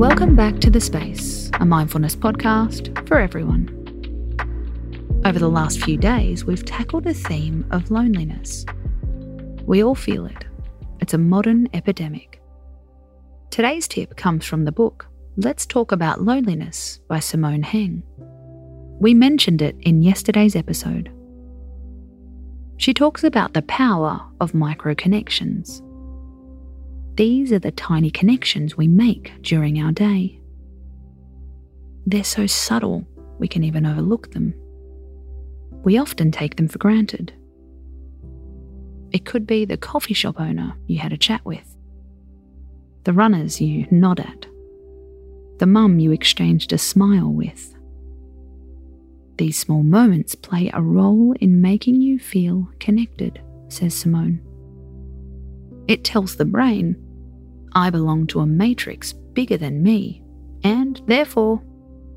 Welcome back to The Space, a mindfulness podcast for everyone. Over the last few days, we've tackled the theme of loneliness. We all feel it, it's a modern epidemic. Today's tip comes from the book Let's Talk About Loneliness by Simone Heng. We mentioned it in yesterday's episode. She talks about the power of micro connections. These are the tiny connections we make during our day. They're so subtle, we can even overlook them. We often take them for granted. It could be the coffee shop owner you had a chat with, the runners you nod at, the mum you exchanged a smile with. These small moments play a role in making you feel connected, says Simone. It tells the brain, I belong to a matrix bigger than me, and therefore,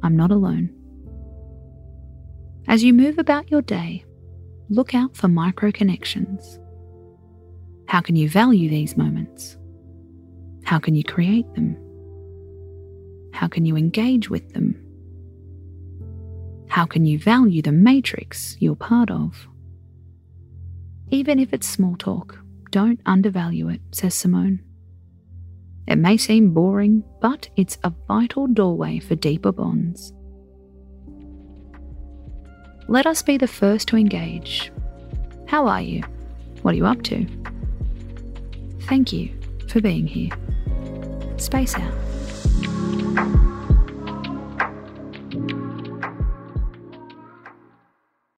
I'm not alone. As you move about your day, look out for micro connections. How can you value these moments? How can you create them? How can you engage with them? How can you value the matrix you're part of? Even if it's small talk, don't undervalue it, says Simone. It may seem boring, but it's a vital doorway for deeper bonds. Let us be the first to engage. How are you? What are you up to? Thank you for being here. Space out.